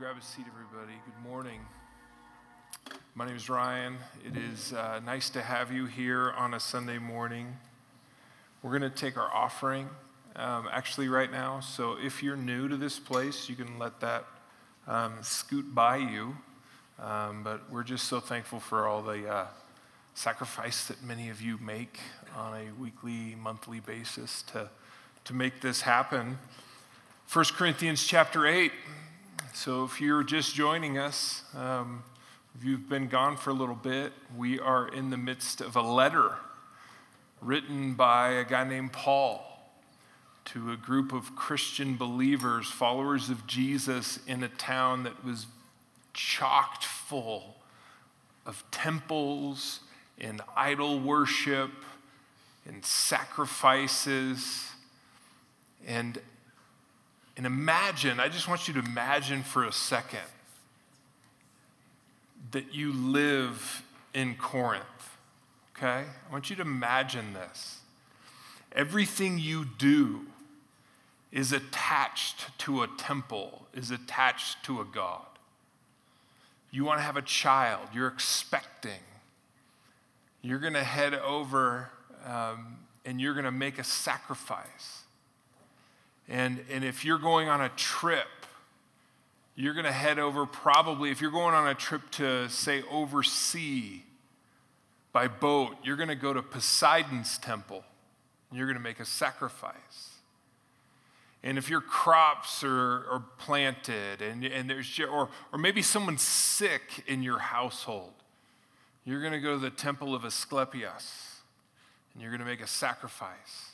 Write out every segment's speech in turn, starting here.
grab a seat, everybody. Good morning. My name is Ryan. It is uh, nice to have you here on a Sunday morning. We're going to take our offering um, actually right now. So if you're new to this place, you can let that um, scoot by you. Um, but we're just so thankful for all the uh, sacrifice that many of you make on a weekly, monthly basis to, to make this happen. 1 Corinthians chapter 8. So if you're just joining us, um, if you've been gone for a little bit, we are in the midst of a letter written by a guy named Paul to a group of Christian believers, followers of Jesus, in a town that was chocked full of temples and idol worship and sacrifices. And, and imagine, I just want you to imagine for a second that you live in Corinth, okay? I want you to imagine this. Everything you do is attached to a temple, is attached to a God. You want to have a child, you're expecting. You're going to head over um, and you're going to make a sacrifice. And, and if you're going on a trip, you're going to head over probably, if you're going on a trip to, say, oversea by boat, you're going to go to Poseidon's temple. And you're going to make a sacrifice. And if your crops are, are planted and, and there's, or, or maybe someone's sick in your household, you're going to go to the temple of Asclepius and you're going to make a sacrifice.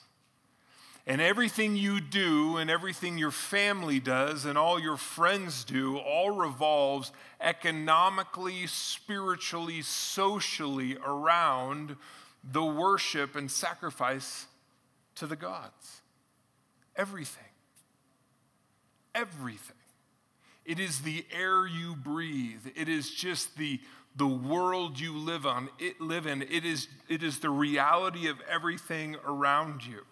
And everything you do and everything your family does and all your friends do all revolves economically, spiritually, socially around the worship and sacrifice to the gods. Everything everything. It is the air you breathe. It is just the, the world you live on, it live in. It is, it is the reality of everything around you.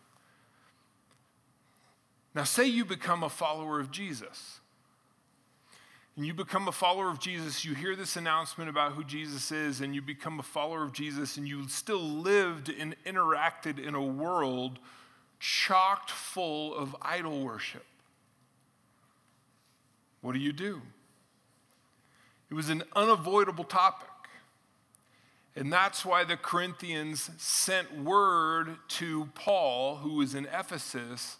Now, say you become a follower of Jesus. And you become a follower of Jesus, you hear this announcement about who Jesus is, and you become a follower of Jesus, and you still lived and interacted in a world chocked full of idol worship. What do you do? It was an unavoidable topic. And that's why the Corinthians sent word to Paul, who was in Ephesus,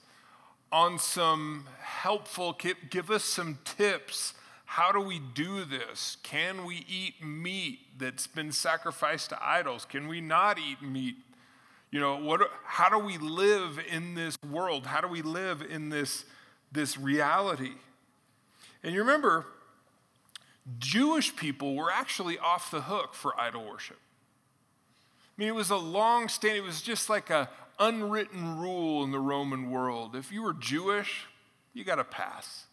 on some helpful, give us some tips. How do we do this? Can we eat meat that's been sacrificed to idols? Can we not eat meat? You know, what, how do we live in this world? How do we live in this, this reality? And you remember, Jewish people were actually off the hook for idol worship. I mean, it was a long standing, it was just like a unwritten rule in the Roman world. If you were Jewish, you got a pass.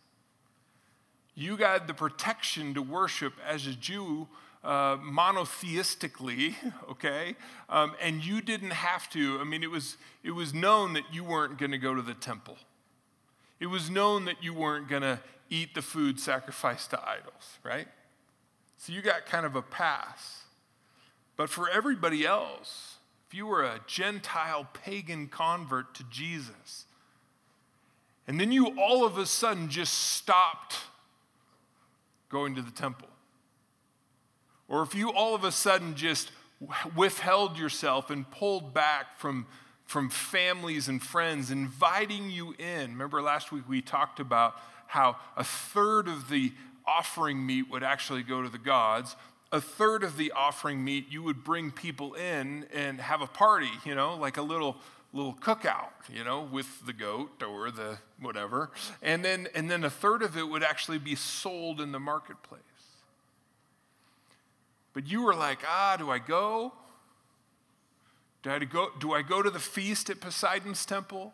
You got the protection to worship as a Jew uh, monotheistically, okay? Um, and you didn't have to. I mean, it was, it was known that you weren't going to go to the temple. It was known that you weren't going to eat the food sacrificed to idols, right? So you got kind of a pass. But for everybody else, if you were a Gentile pagan convert to Jesus, and then you all of a sudden just stopped going to the temple, or if you all of a sudden just withheld yourself and pulled back from, from families and friends inviting you in. Remember last week we talked about how a third of the offering meat would actually go to the gods. A third of the offering meat, you would bring people in and have a party, you know, like a little little cookout, you know, with the goat or the whatever. And then and then a third of it would actually be sold in the marketplace. But you were like, ah, do I go? Do I go, do I go to the feast at Poseidon's temple?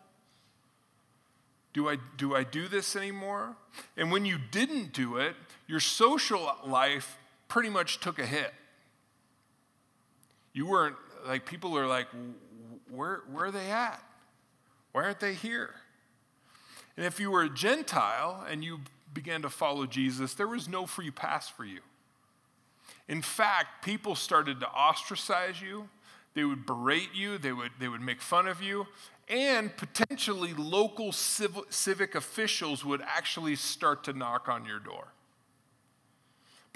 Do I, do I do this anymore? And when you didn't do it, your social life pretty much took a hit. You weren't, like, people are like, where, where are they at? Why aren't they here? And if you were a Gentile and you began to follow Jesus, there was no free pass for you. In fact, people started to ostracize you, they would berate you, they would, they would make fun of you, and potentially local civil, civic officials would actually start to knock on your door.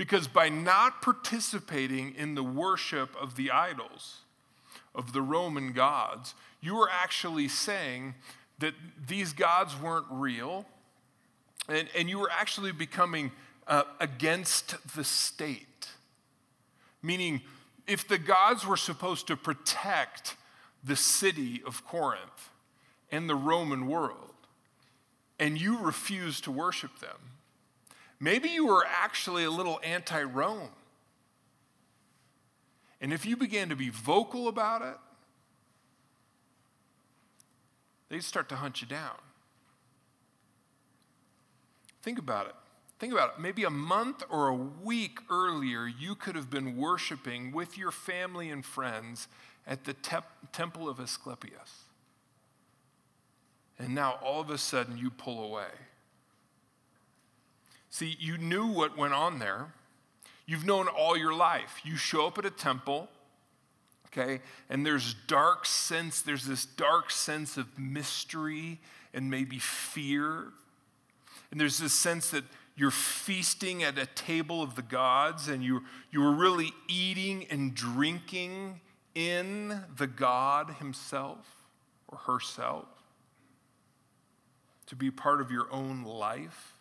Because by not participating in the worship of the idols, of the Roman gods, you were actually saying that these gods weren't real, and, and you were actually becoming uh, against the state. Meaning, if the gods were supposed to protect the city of Corinth and the Roman world, and you refused to worship them, maybe you were actually a little anti Rome. And if you began to be vocal about it, they'd start to hunt you down. Think about it. Think about it. Maybe a month or a week earlier, you could have been worshiping with your family and friends at the te- temple of Asclepius. And now all of a sudden you pull away. See, you knew what went on there. You've known all your life. You show up at a temple, okay, and there's dark sense, there's this dark sense of mystery and maybe fear. And there's this sense that you're feasting at a table of the gods and you, you were really eating and drinking in the God himself or herself to be part of your own life.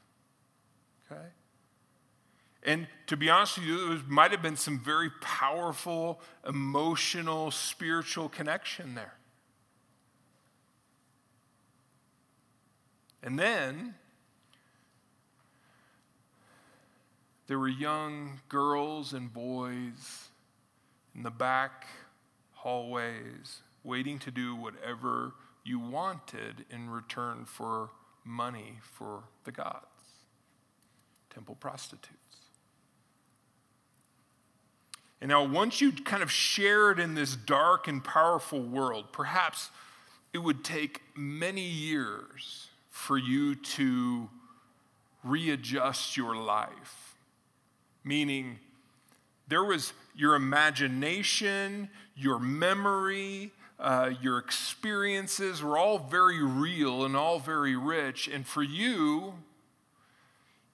And to be honest with you, there might have been some very powerful, emotional, spiritual connection there. And then there were young girls and boys in the back hallways waiting to do whatever you wanted in return for money for the gods temple prostitutes. And now, once you kind of shared in this dark and powerful world, perhaps it would take many years for you to readjust your life. Meaning, there was your imagination, your memory, uh, your experiences were all very real and all very rich. And for you,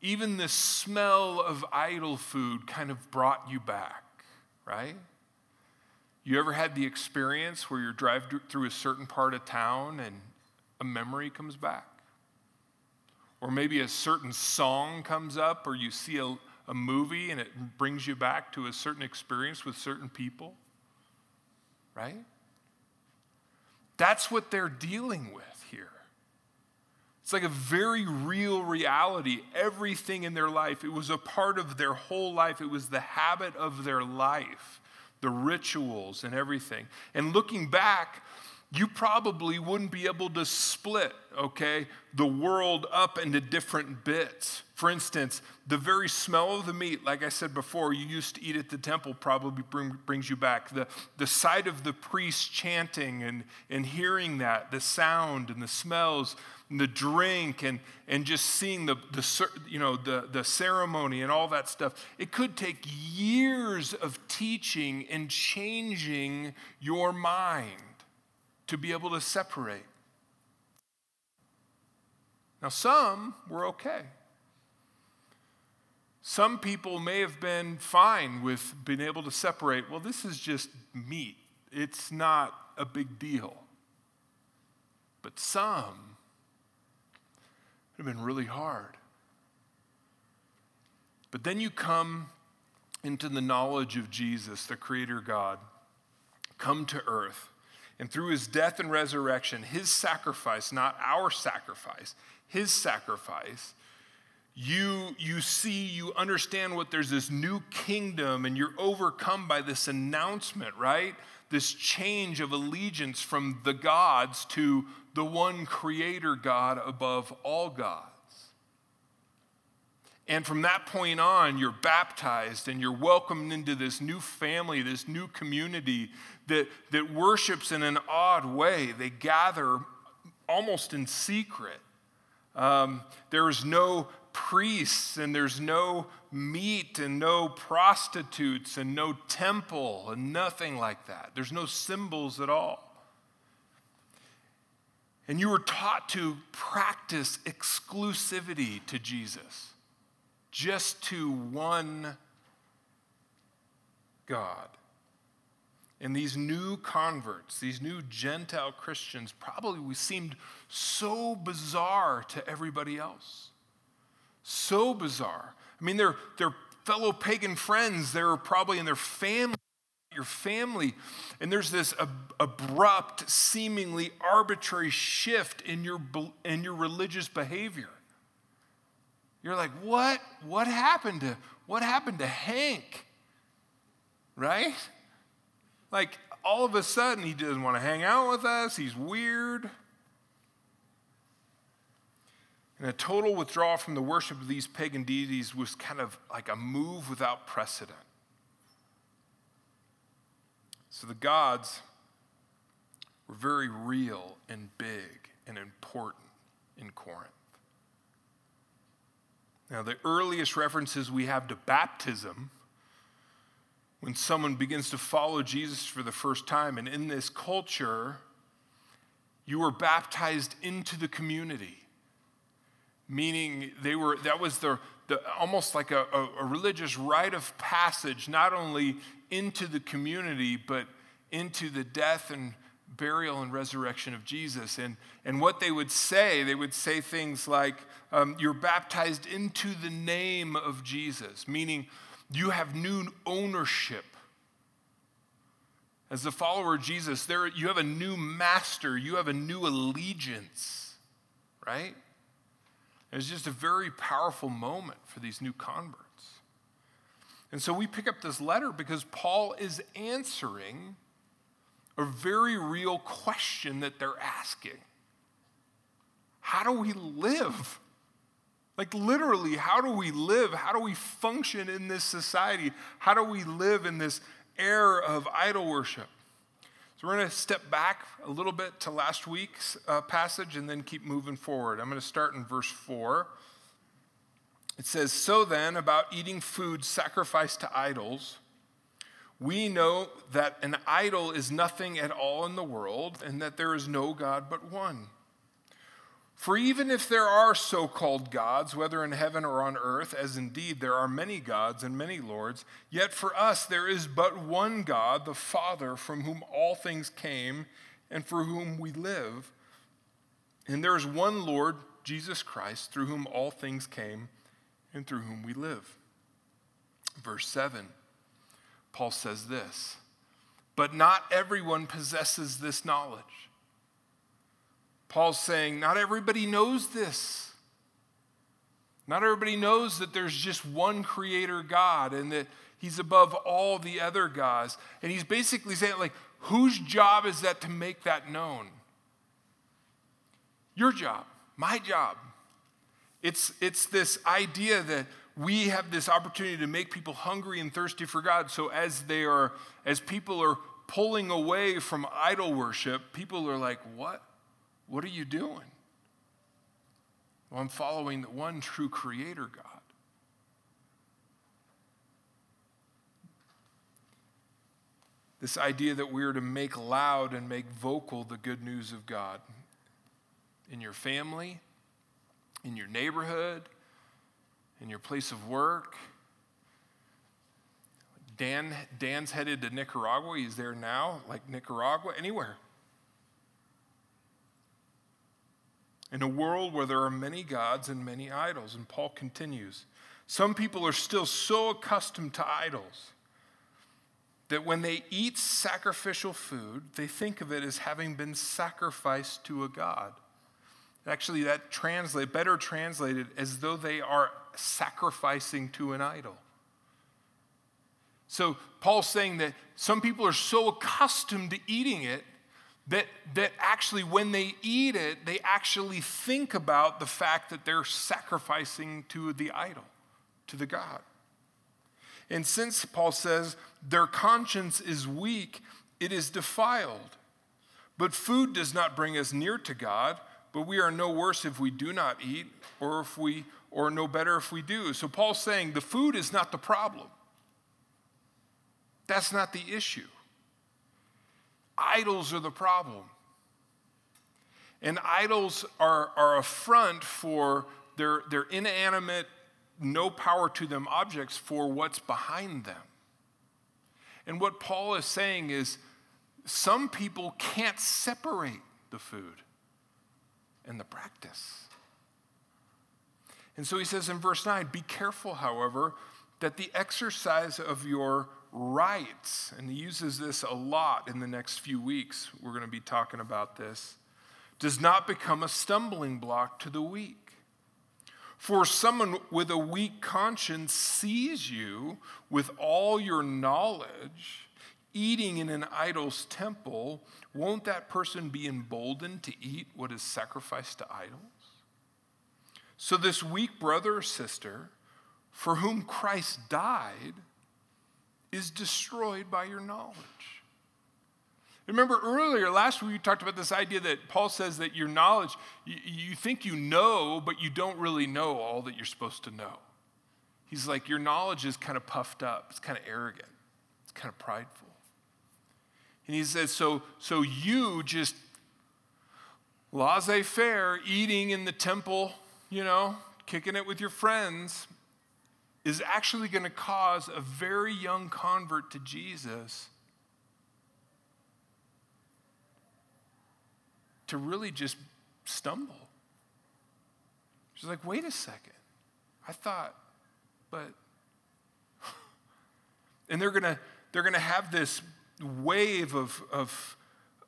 even the smell of idol food kind of brought you back right? You ever had the experience where you drive through a certain part of town and a memory comes back? Or maybe a certain song comes up, or you see a, a movie and it brings you back to a certain experience with certain people, right? That's what they're dealing with. It's like a very real reality. Everything in their life, it was a part of their whole life, it was the habit of their life, the rituals and everything. And looking back, you probably wouldn't be able to split, okay, the world up into different bits. For instance, the very smell of the meat, like I said before, you used to eat at the temple probably bring, brings you back. The, the sight of the priest chanting and, and hearing that, the sound and the smells, and the drink and, and just seeing the, the, you know, the, the ceremony and all that stuff, it could take years of teaching and changing your mind to be able to separate. Now, some were okay. Some people may have been fine with being able to separate. Well, this is just meat, it's not a big deal. But some, it would have been really hard. But then you come into the knowledge of Jesus, the Creator God, come to earth. And through his death and resurrection, his sacrifice, not our sacrifice, his sacrifice, you, you see, you understand what there's this new kingdom, and you're overcome by this announcement, right? This change of allegiance from the gods to the one creator God above all gods. And from that point on, you're baptized and you're welcomed into this new family, this new community that, that worships in an odd way. They gather almost in secret. Um, there is no priests and there's no meat and no prostitutes and no temple and nothing like that. There's no symbols at all. And you were taught to practice exclusivity to Jesus, just to one God. And these new converts, these new Gentile Christians, probably we seemed so bizarre to everybody else. So bizarre. I mean, their, their fellow pagan friends, they're probably in their family, your family, and there's this ab- abrupt, seemingly arbitrary shift in your, in your religious behavior. You're like, what? What happened to what happened to Hank? Right? Like all of a sudden he doesn't want to hang out with us, he's weird. And a total withdrawal from the worship of these pagan deities was kind of like a move without precedent. So the gods were very real and big and important in Corinth. Now, the earliest references we have to baptism, when someone begins to follow Jesus for the first time, and in this culture, you were baptized into the community. Meaning they were that was the, the almost like a, a, a religious rite of passage not only into the community but into the death and burial and resurrection of jesus. And, and what they would say they would say things like um, you're baptized into the name of jesus meaning you have new ownership. As a follower of jesus there you have a new master you have a new allegiance right? It was just a very powerful moment for these new converts. And so we pick up this letter because Paul is answering a very real question that they're asking How do we live? Like, literally, how do we live? How do we function in this society? How do we live in this era of idol worship? So we're going to step back a little bit to last week's uh, passage and then keep moving forward. I'm going to start in verse 4. It says, So then, about eating food sacrificed to idols, we know that an idol is nothing at all in the world and that there is no God but one. For even if there are so called gods, whether in heaven or on earth, as indeed there are many gods and many lords, yet for us there is but one God, the Father, from whom all things came and for whom we live. And there is one Lord, Jesus Christ, through whom all things came and through whom we live. Verse 7, Paul says this But not everyone possesses this knowledge. Paul's saying, not everybody knows this. Not everybody knows that there's just one creator God and that he's above all the other gods. And he's basically saying, like, whose job is that to make that known? Your job, my job. It's, it's this idea that we have this opportunity to make people hungry and thirsty for God. So as they are, as people are pulling away from idol worship, people are like, what? What are you doing? Well, I'm following the one true creator God. This idea that we're to make loud and make vocal the good news of God in your family, in your neighborhood, in your place of work. Dan, Dan's headed to Nicaragua. He's there now, like Nicaragua, anywhere. in a world where there are many gods and many idols. And Paul continues some people are still so accustomed to idols that when they eat sacrificial food, they think of it as having been sacrificed to a god. Actually, that translate better translated as though they are sacrificing to an idol. So Paul's saying that some people are so accustomed to eating it that, that actually, when they eat it, they actually think about the fact that they're sacrificing to the idol, to the God. And since Paul says their conscience is weak, it is defiled. But food does not bring us near to God, but we are no worse if we do not eat or if we or no better if we do. So Paul's saying the food is not the problem. That's not the issue. Idols are the problem. And idols are, are a front for their, their inanimate, no power to them objects for what's behind them. And what Paul is saying is some people can't separate the food and the practice. And so he says in verse 9 Be careful, however, that the exercise of your rights, and he uses this a lot in the next few weeks, we're going to be talking about this, does not become a stumbling block to the weak. For someone with a weak conscience sees you with all your knowledge eating in an idol's temple, won't that person be emboldened to eat what is sacrificed to idols? So, this weak brother or sister for whom Christ died is destroyed by your knowledge. Remember earlier, last week, we talked about this idea that Paul says that your knowledge, you, think you know, but you don't really know all that you're supposed to know. He's like, your knowledge is kind of puffed up, it's kind of arrogant, it's kind of prideful. And he says, so, so you just laissez faire, eating in the temple, you know, kicking it with your friends, is actually going to cause a very young convert to Jesus to really just stumble. She's like, wait a second. I thought, but. and they're going to they're going to have this wave of, of,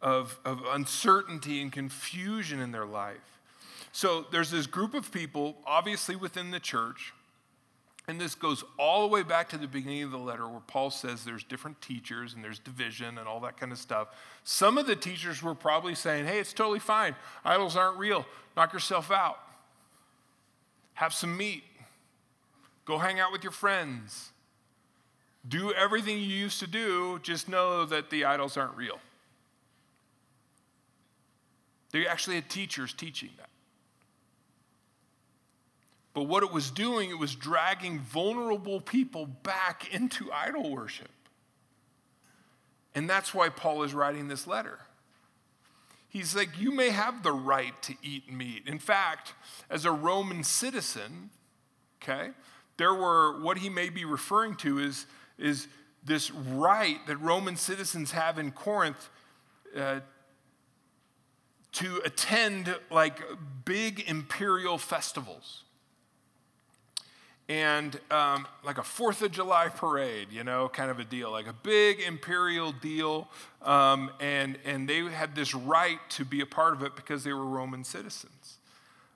of, of uncertainty and confusion in their life. So there's this group of people, obviously within the church, and this goes all the way back to the beginning of the letter where Paul says there's different teachers and there's division and all that kind of stuff. Some of the teachers were probably saying, hey, it's totally fine. Idols aren't real. Knock yourself out. Have some meat. Go hang out with your friends. Do everything you used to do, just know that the idols aren't real. They actually had teachers teaching that. But what it was doing, it was dragging vulnerable people back into idol worship. And that's why Paul is writing this letter. He's like, You may have the right to eat meat. In fact, as a Roman citizen, okay, there were what he may be referring to is, is this right that Roman citizens have in Corinth uh, to attend like big imperial festivals and um, like a Fourth of July parade, you know, kind of a deal, like a big imperial deal. Um, and, and they had this right to be a part of it because they were Roman citizens.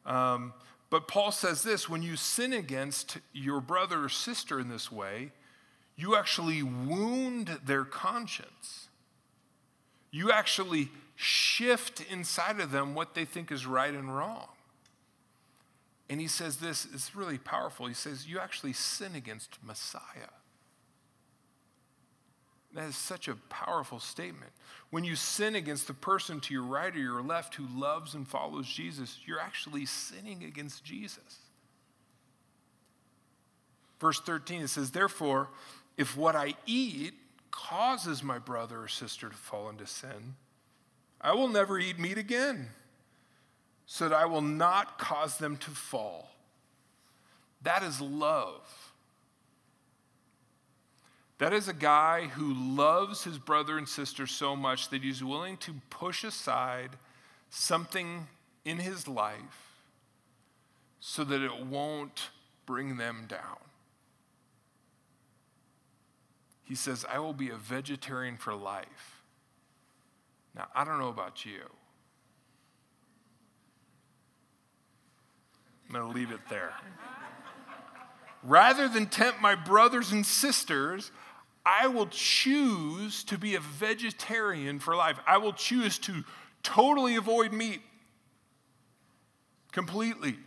Um, but Paul says this when you sin against your brother or sister in this way, you actually wound their conscience. You actually shift inside of them what they think is right and wrong. And he says this is really powerful. He says, You actually sin against Messiah. That is such a powerful statement. When you sin against the person to your right or your left who loves and follows Jesus, you're actually sinning against Jesus. Verse 13, it says, Therefore, if what I eat causes my brother or sister to fall into sin, I will never eat meat again so that I will not cause them to fall. That is love. That is a guy who loves his brother and sister so much that he's willing to push aside something in his life so that it won't bring them down. He says, I will be a vegetarian for life. Now, I don't know about you. I'm going to leave it there. Rather than tempt my brothers and sisters, I will choose to be a vegetarian for life. I will choose to totally avoid meat completely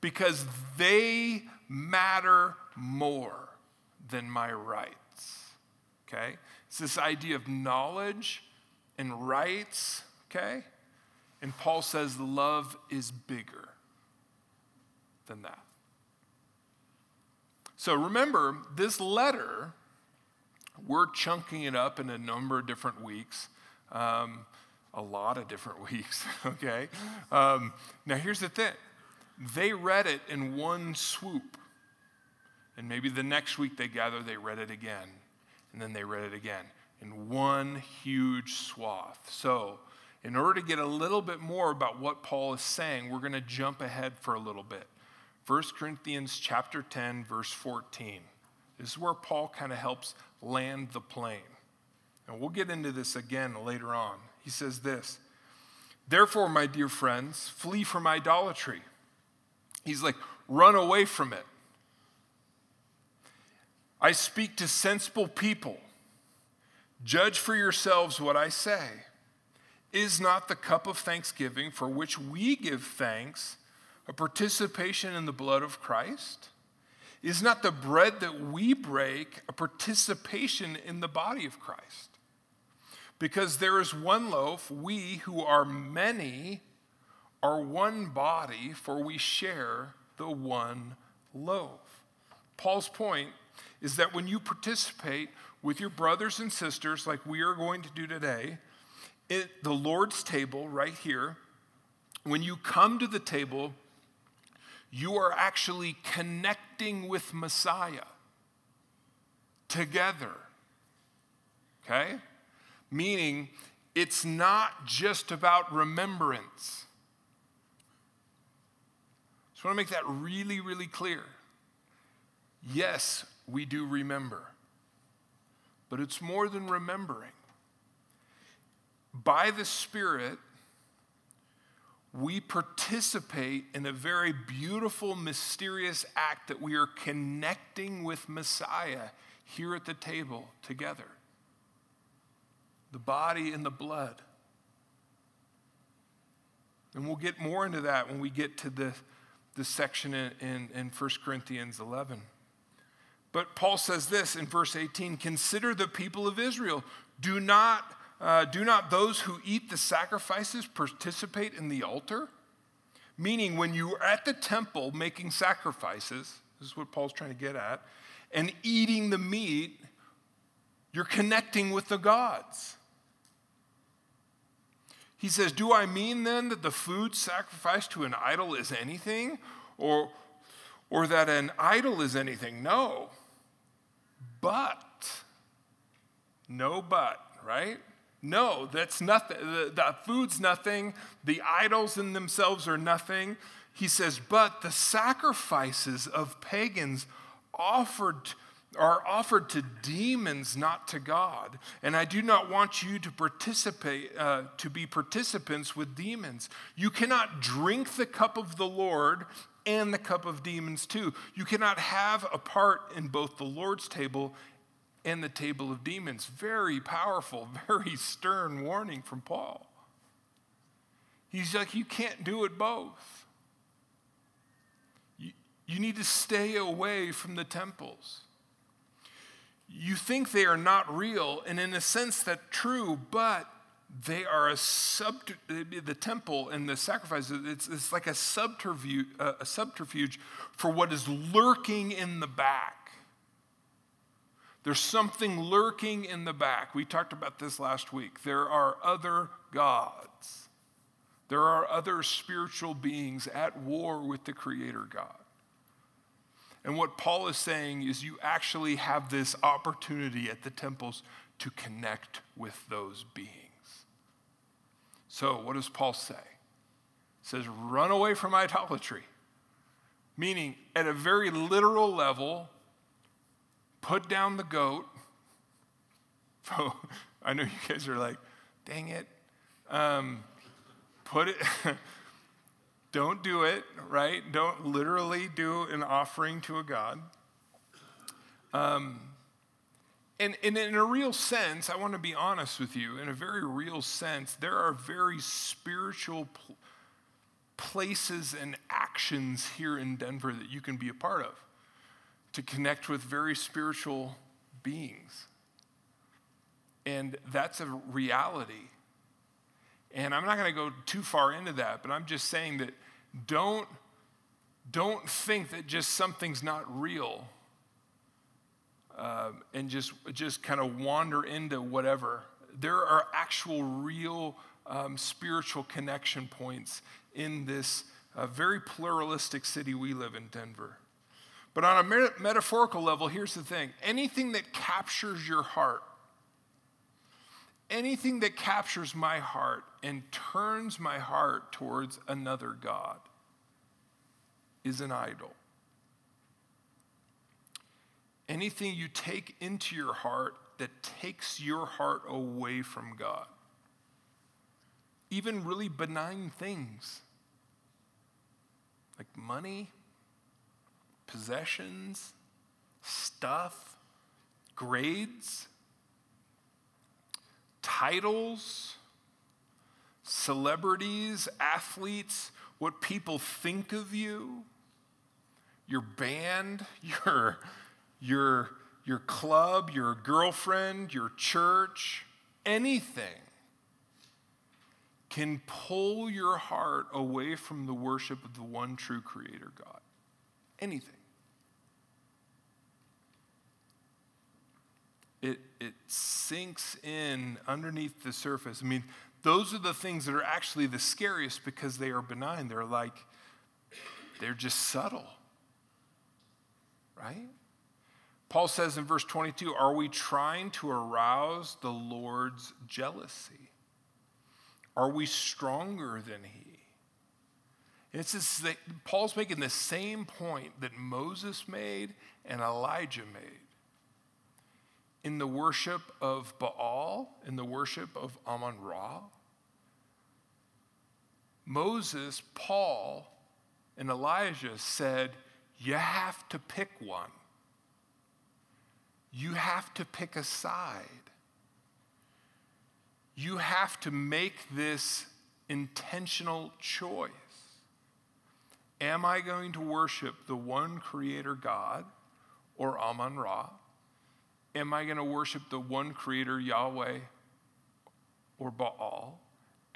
because they matter more than my rights. Okay? It's this idea of knowledge and rights, okay? And Paul says love is bigger. than that. So remember, this letter, we're chunking it up in a number of different weeks. Um, a lot of different weeks, okay? Um, now, here's the thing they read it in one swoop. And maybe the next week they gather, they read it again. And then they read it again in one huge swath. So, in order to get a little bit more about what Paul is saying, we're going to jump ahead for a little bit. 1 Corinthians chapter 10 verse 14. This is where Paul kind of helps land the plane. And we'll get into this again later on. He says this Therefore, my dear friends, flee from idolatry. He's like, run away from it. I speak to sensible people. Judge for yourselves what I say. Is not the cup of thanksgiving for which we give thanks a participation in the blood of Christ? Is not the bread that we break a participation in the body of Christ? Because there is one loaf, we who are many are one body, for we share the one loaf. Paul's point is that when you participate with your brothers and sisters, like we are going to do today, at the Lord's table right here, when you come to the table, you are actually connecting with Messiah together. Okay? Meaning, it's not just about remembrance. Just want to make that really, really clear. Yes, we do remember, but it's more than remembering. By the Spirit, we participate in a very beautiful, mysterious act that we are connecting with Messiah here at the table together the body and the blood. And we'll get more into that when we get to the, the section in, in, in 1 Corinthians 11. But Paul says this in verse 18 Consider the people of Israel. Do not, uh, do not those who eat the sacrifices participate in the altar? Meaning, when you are at the temple making sacrifices, this is what Paul's trying to get at, and eating the meat, you're connecting with the gods. He says, Do I mean then that the food sacrificed to an idol is anything? Or, or that an idol is anything? No. But, no but, right? No, that's nothing. The, the, food's nothing. The idols in themselves are nothing. He says, but the sacrifices of pagans offered are offered to demons, not to God. And I do not want you to participate, uh, to be participants with demons. You cannot drink the cup of the Lord and the cup of demons too. You cannot have a part in both the Lord's table and the table of demons. Very powerful, very stern warning from Paul. He's like, you can't do it both. You, you need to stay away from the temples. You think they are not real, and in a sense, that's true, but they are a sub the temple and the sacrifices it's, it's like a subterfuge, a subterfuge for what is lurking in the back. There's something lurking in the back. We talked about this last week. There are other gods. There are other spiritual beings at war with the creator god. And what paul is saying is you actually have this opportunity at the temples to connect with those beings so, what does Paul say? He says, run away from idolatry. Meaning, at a very literal level, put down the goat. So, I know you guys are like, dang it. Um, put it, don't do it, right? Don't literally do an offering to a God. Um, and, and, in a real sense, I want to be honest with you, in a very real sense, there are very spiritual pl- places and actions here in Denver that you can be a part of to connect with very spiritual beings. And that's a reality. And I'm not going to go too far into that, but I'm just saying that don't Don't think that just something's not real uh, and just, just kind of wander into whatever. There are actual, real um, spiritual connection points in this uh, very pluralistic city we live in, Denver. But on a metaphorical level, here's the thing anything that captures your heart, anything that captures my heart and turns my heart towards another God is an idol. Anything you take into your heart that takes your heart away from God, even really benign things like money, possessions, stuff, grades, titles, celebrities, athletes, what people think of you, your band, your, your, your club, your girlfriend, your church, anything can pull your heart away from the worship of the one true Creator God. Anything. It, it sinks in underneath the surface. I mean, those are the things that are actually the scariest because they are benign. They're like, they're just subtle. Right? Paul says in verse 22 Are we trying to arouse the Lord's jealousy? Are we stronger than he? It's this, Paul's making the same point that Moses made and Elijah made. In the worship of Baal, in the worship of Amon Ra, Moses, Paul, and Elijah said, You have to pick one. You have to pick a side you have to make this intentional choice. Am I going to worship the one creator God or Amon Ra? Am I going to worship the one creator Yahweh or Baal?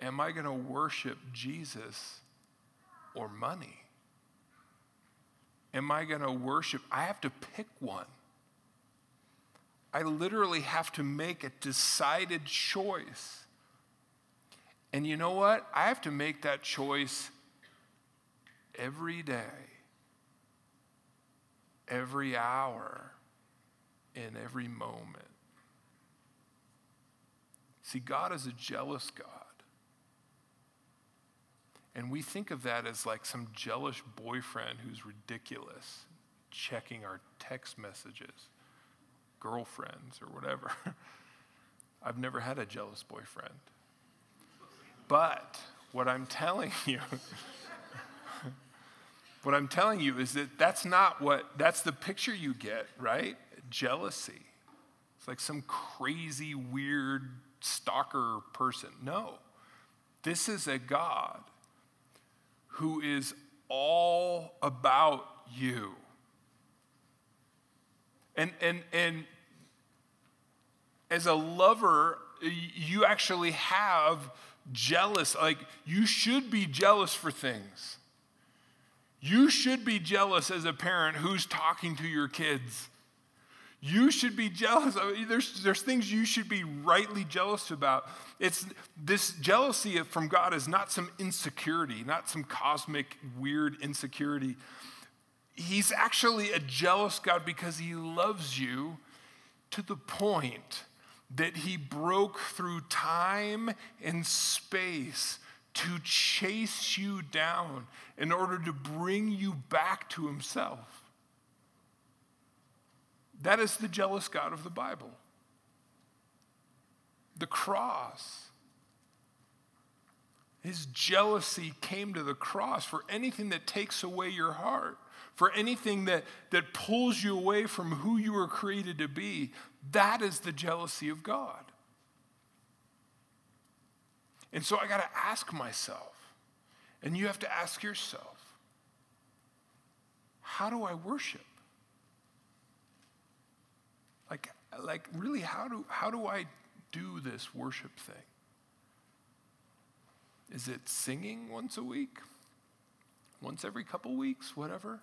Am I going to worship Jesus or money? Am I going to worship? I have to pick one. I literally have to make a decided choice. And you know what? I have to make that choice every day, every hour, in every moment. See, God is a jealous God. And we think of that as like some jealous boyfriend who's ridiculous, checking our text messages girlfriends or whatever. I've never had a jealous boyfriend. But what I'm telling you, what I'm telling you is that that's not what, that's the picture you get, right? Jealousy. It's like some crazy, weird stalker person. No. This is a God who is all about you. And, and, and as a lover, you actually have jealous, like you should be jealous for things. You should be jealous as a parent who's talking to your kids. You should be jealous. I mean, there's, there's things you should be rightly jealous about. It's this jealousy from God is not some insecurity, not some cosmic weird insecurity. He's actually a jealous God because he loves you to the point that he broke through time and space to chase you down in order to bring you back to himself. That is the jealous God of the Bible. The cross. His jealousy came to the cross for anything that takes away your heart for anything that, that pulls you away from who you were created to be, that is the jealousy of God. And so I got to ask myself, and you have to ask yourself, how do I worship? Like, like really, how do, how do I do this worship thing? Is it singing once a week? Once every couple weeks, whatever.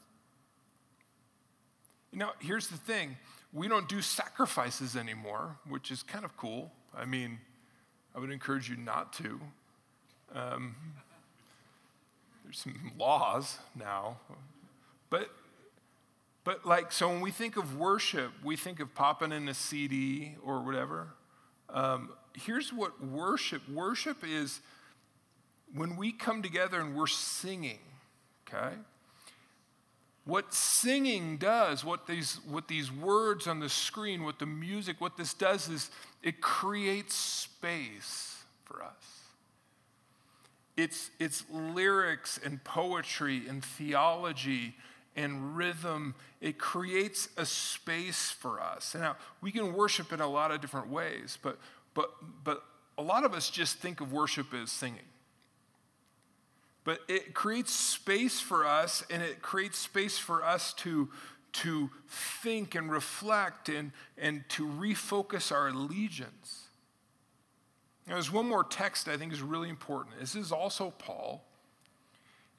Now, here's the thing we don't do sacrifices anymore, which is kind of cool. I mean, I would encourage you not to. Um, there's some laws now. But, but like, so when we think of worship, we think of popping in a CD or whatever. Um, here's what worship worship is when we come together and we're singing, okay? What singing does, what these, what these words on the screen, what the music, what this does is it creates space for us. It's, it's lyrics and poetry and theology and rhythm. It creates a space for us. Now, we can worship in a lot of different ways, but, but, but a lot of us just think of worship as singing. But it creates space for us, and it creates space for us to, to think and reflect and, and to refocus our allegiance. Now, there's one more text I think is really important. This is also Paul.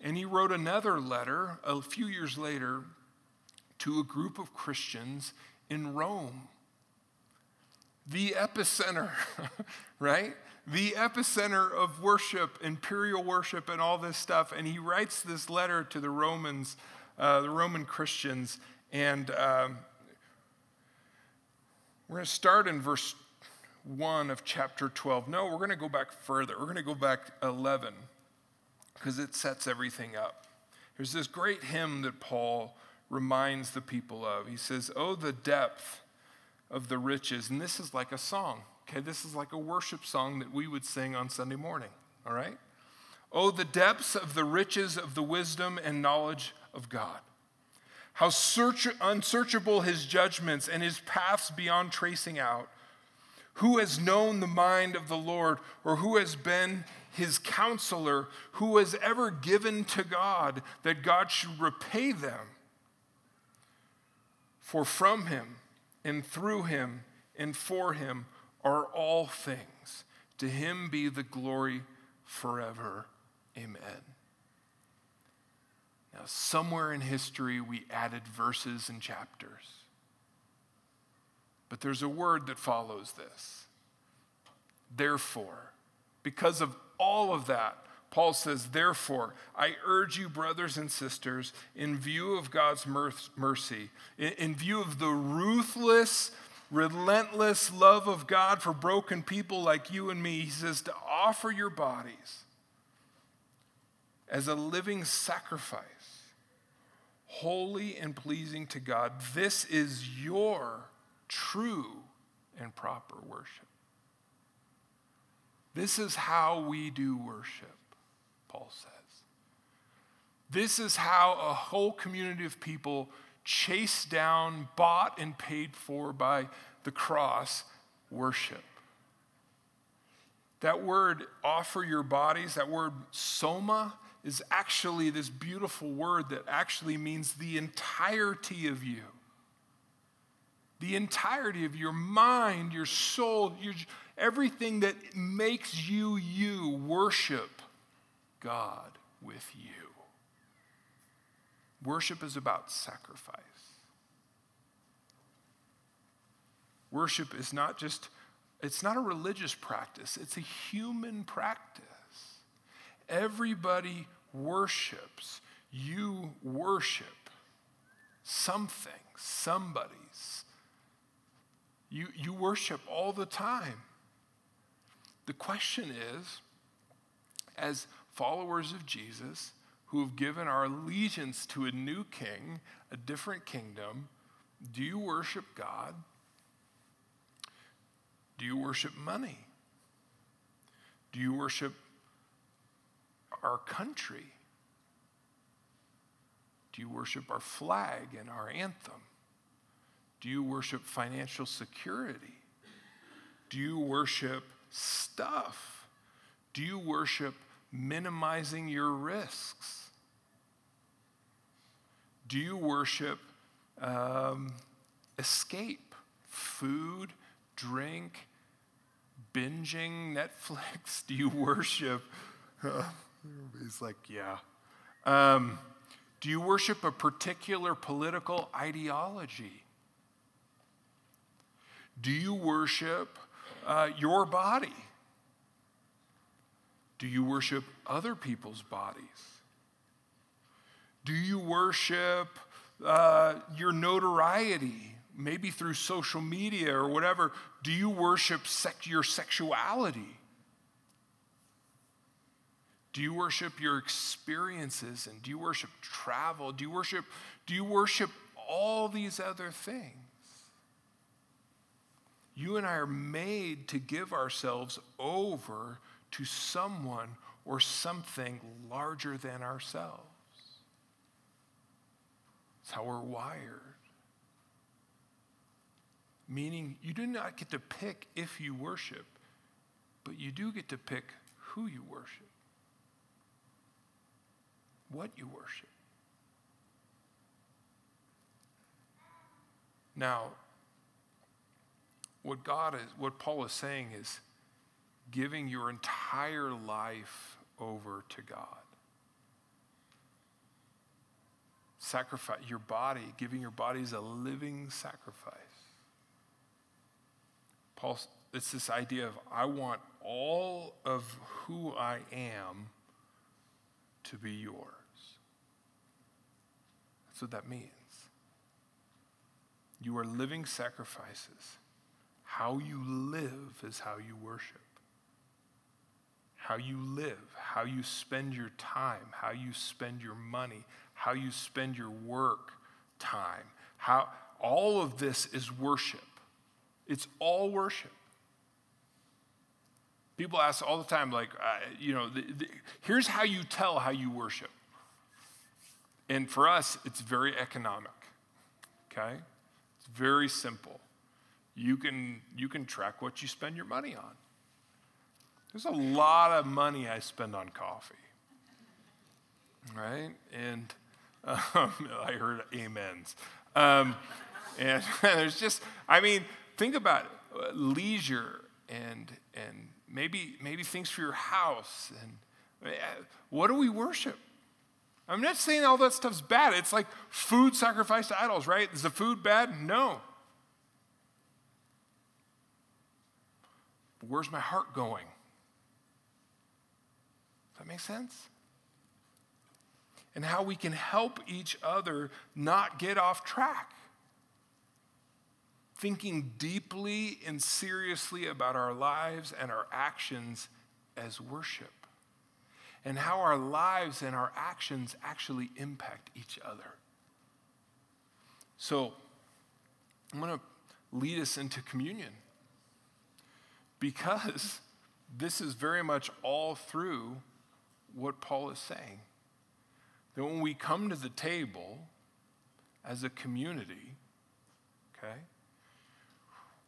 And he wrote another letter a few years later to a group of Christians in Rome. The epicenter, right? The epicenter of worship, imperial worship, and all this stuff. And he writes this letter to the Romans, uh, the Roman Christians. And um, we're going to start in verse 1 of chapter 12. No, we're going to go back further. We're going to go back 11 because it sets everything up. There's this great hymn that Paul reminds the people of. He says, Oh, the depth of the riches. And this is like a song, okay? This is like a worship song that we would sing on Sunday morning, all right? Oh, the depths of the riches of the wisdom and knowledge of God. How search, unsearchable his judgments and his paths beyond tracing out. Who has known the mind of the Lord, or who has been his counselor, who has ever given to God that God should repay them? For from him, and through him, and for him are all things. To him be the glory forever. Amen. Now, somewhere in history, we added verses and chapters. But there's a word that follows this. Therefore, because of all of that, Paul says, Therefore, I urge you, brothers and sisters, in view of God's mercy, in view of the ruthless, relentless love of God for broken people like you and me, he says, to offer your bodies as a living sacrifice, holy and pleasing to God. This is your true and proper worship. This is how we do worship, Paul says. This is how a whole community of people chased down, bought, and paid for by the cross worship. That word, offer your bodies, that word soma, is actually this beautiful word that actually means the entirety of you the entirety of your mind, your soul, your, everything that makes you you worship God with you. Worship is about sacrifice. Worship is not just, it's not a religious practice, it's a human practice. Everybody worships. You worship something, somebody's you, you worship all the time. The question is, as followers of Jesus who have given our allegiance to a new king, a different kingdom, do you worship God? Do you worship money? Do you worship our country? Do you worship our flag and our anthem? Do you worship financial security? Do you worship stuff? Do you worship minimizing your risks? Do you worship um, escape, food, drink, binging Netflix? Do you worship? Uh, he's like, yeah. Um, do you worship a particular political ideology? Do you worship uh, your body? Do you worship other people's bodies? Do you worship uh, your notoriety, maybe through social media or whatever? Do you worship sec- your sexuality? Do you worship your experiences and do you worship travel? Do you worship do you worship all these other things? You and I are made to give ourselves over to someone or something larger than ourselves. It's how we're wired. Meaning, you do not get to pick if you worship, but you do get to pick who you worship, what you worship. Now, what God is, what Paul is saying is giving your entire life over to God. Sacrifice your body, giving your body as a living sacrifice. Paul, it's this idea of I want all of who I am to be yours. That's what that means. You are living sacrifices. How you live is how you worship. How you live, how you spend your time, how you spend your money, how you spend your work time. How all of this is worship. It's all worship. People ask all the time, like, uh, you know, the, the, here's how you tell how you worship. And for us, it's very economic, okay? It's very simple. You can, you can track what you spend your money on. There's a lot of money I spend on coffee, right? And um, I heard amens. Um, and there's just, I mean, think about it. Leisure and, and maybe, maybe things for your house. And uh, what do we worship? I'm not saying all that stuff's bad. It's like food sacrificed to idols, right? Is the food bad? No. But where's my heart going? That make sense? And how we can help each other not get off track thinking deeply and seriously about our lives and our actions as worship, and how our lives and our actions actually impact each other. So, I'm going to lead us into communion because this is very much all through what Paul is saying. That when we come to the table as a community, okay,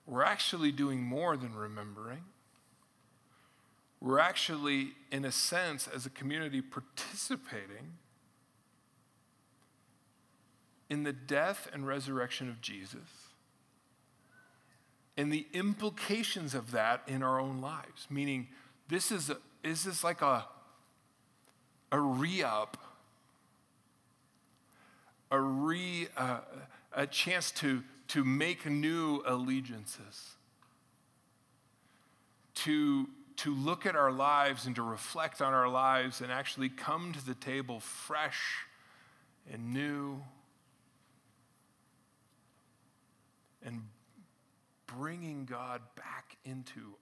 we're actually doing more than remembering. We're actually, in a sense, as a community, participating in the death and resurrection of Jesus and the implications of that in our own lives. Meaning, this is, a, is this like a, a re up, a, re, uh, a chance to to make new allegiances, to, to look at our lives and to reflect on our lives and actually come to the table fresh and new and bringing God back into.